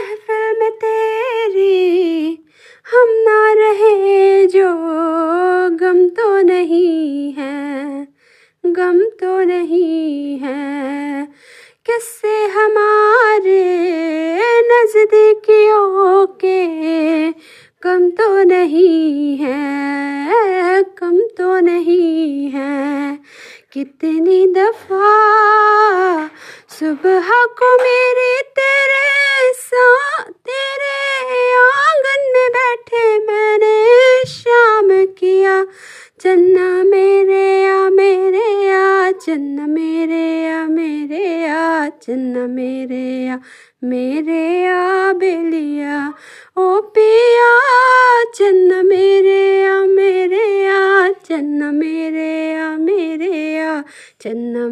महफिल में तेरी हम ना रहे जो गम तो नहीं है, गम तो नहीं है। किससे हमारे नज़दीकियों के कम तो नहीं है कम तो नहीं है। कितनी दफ़ा सुबह को मेरी तेरे चन्ना मेरे आ मेरे आ चन्ना मेरे आ मेरे आ चन्ना मेरे आ मेरे आ बेलिया ओ पिया चन्ना मेरे आ मेरे आ चन्ना मेरे आ मेरे आ चन्ना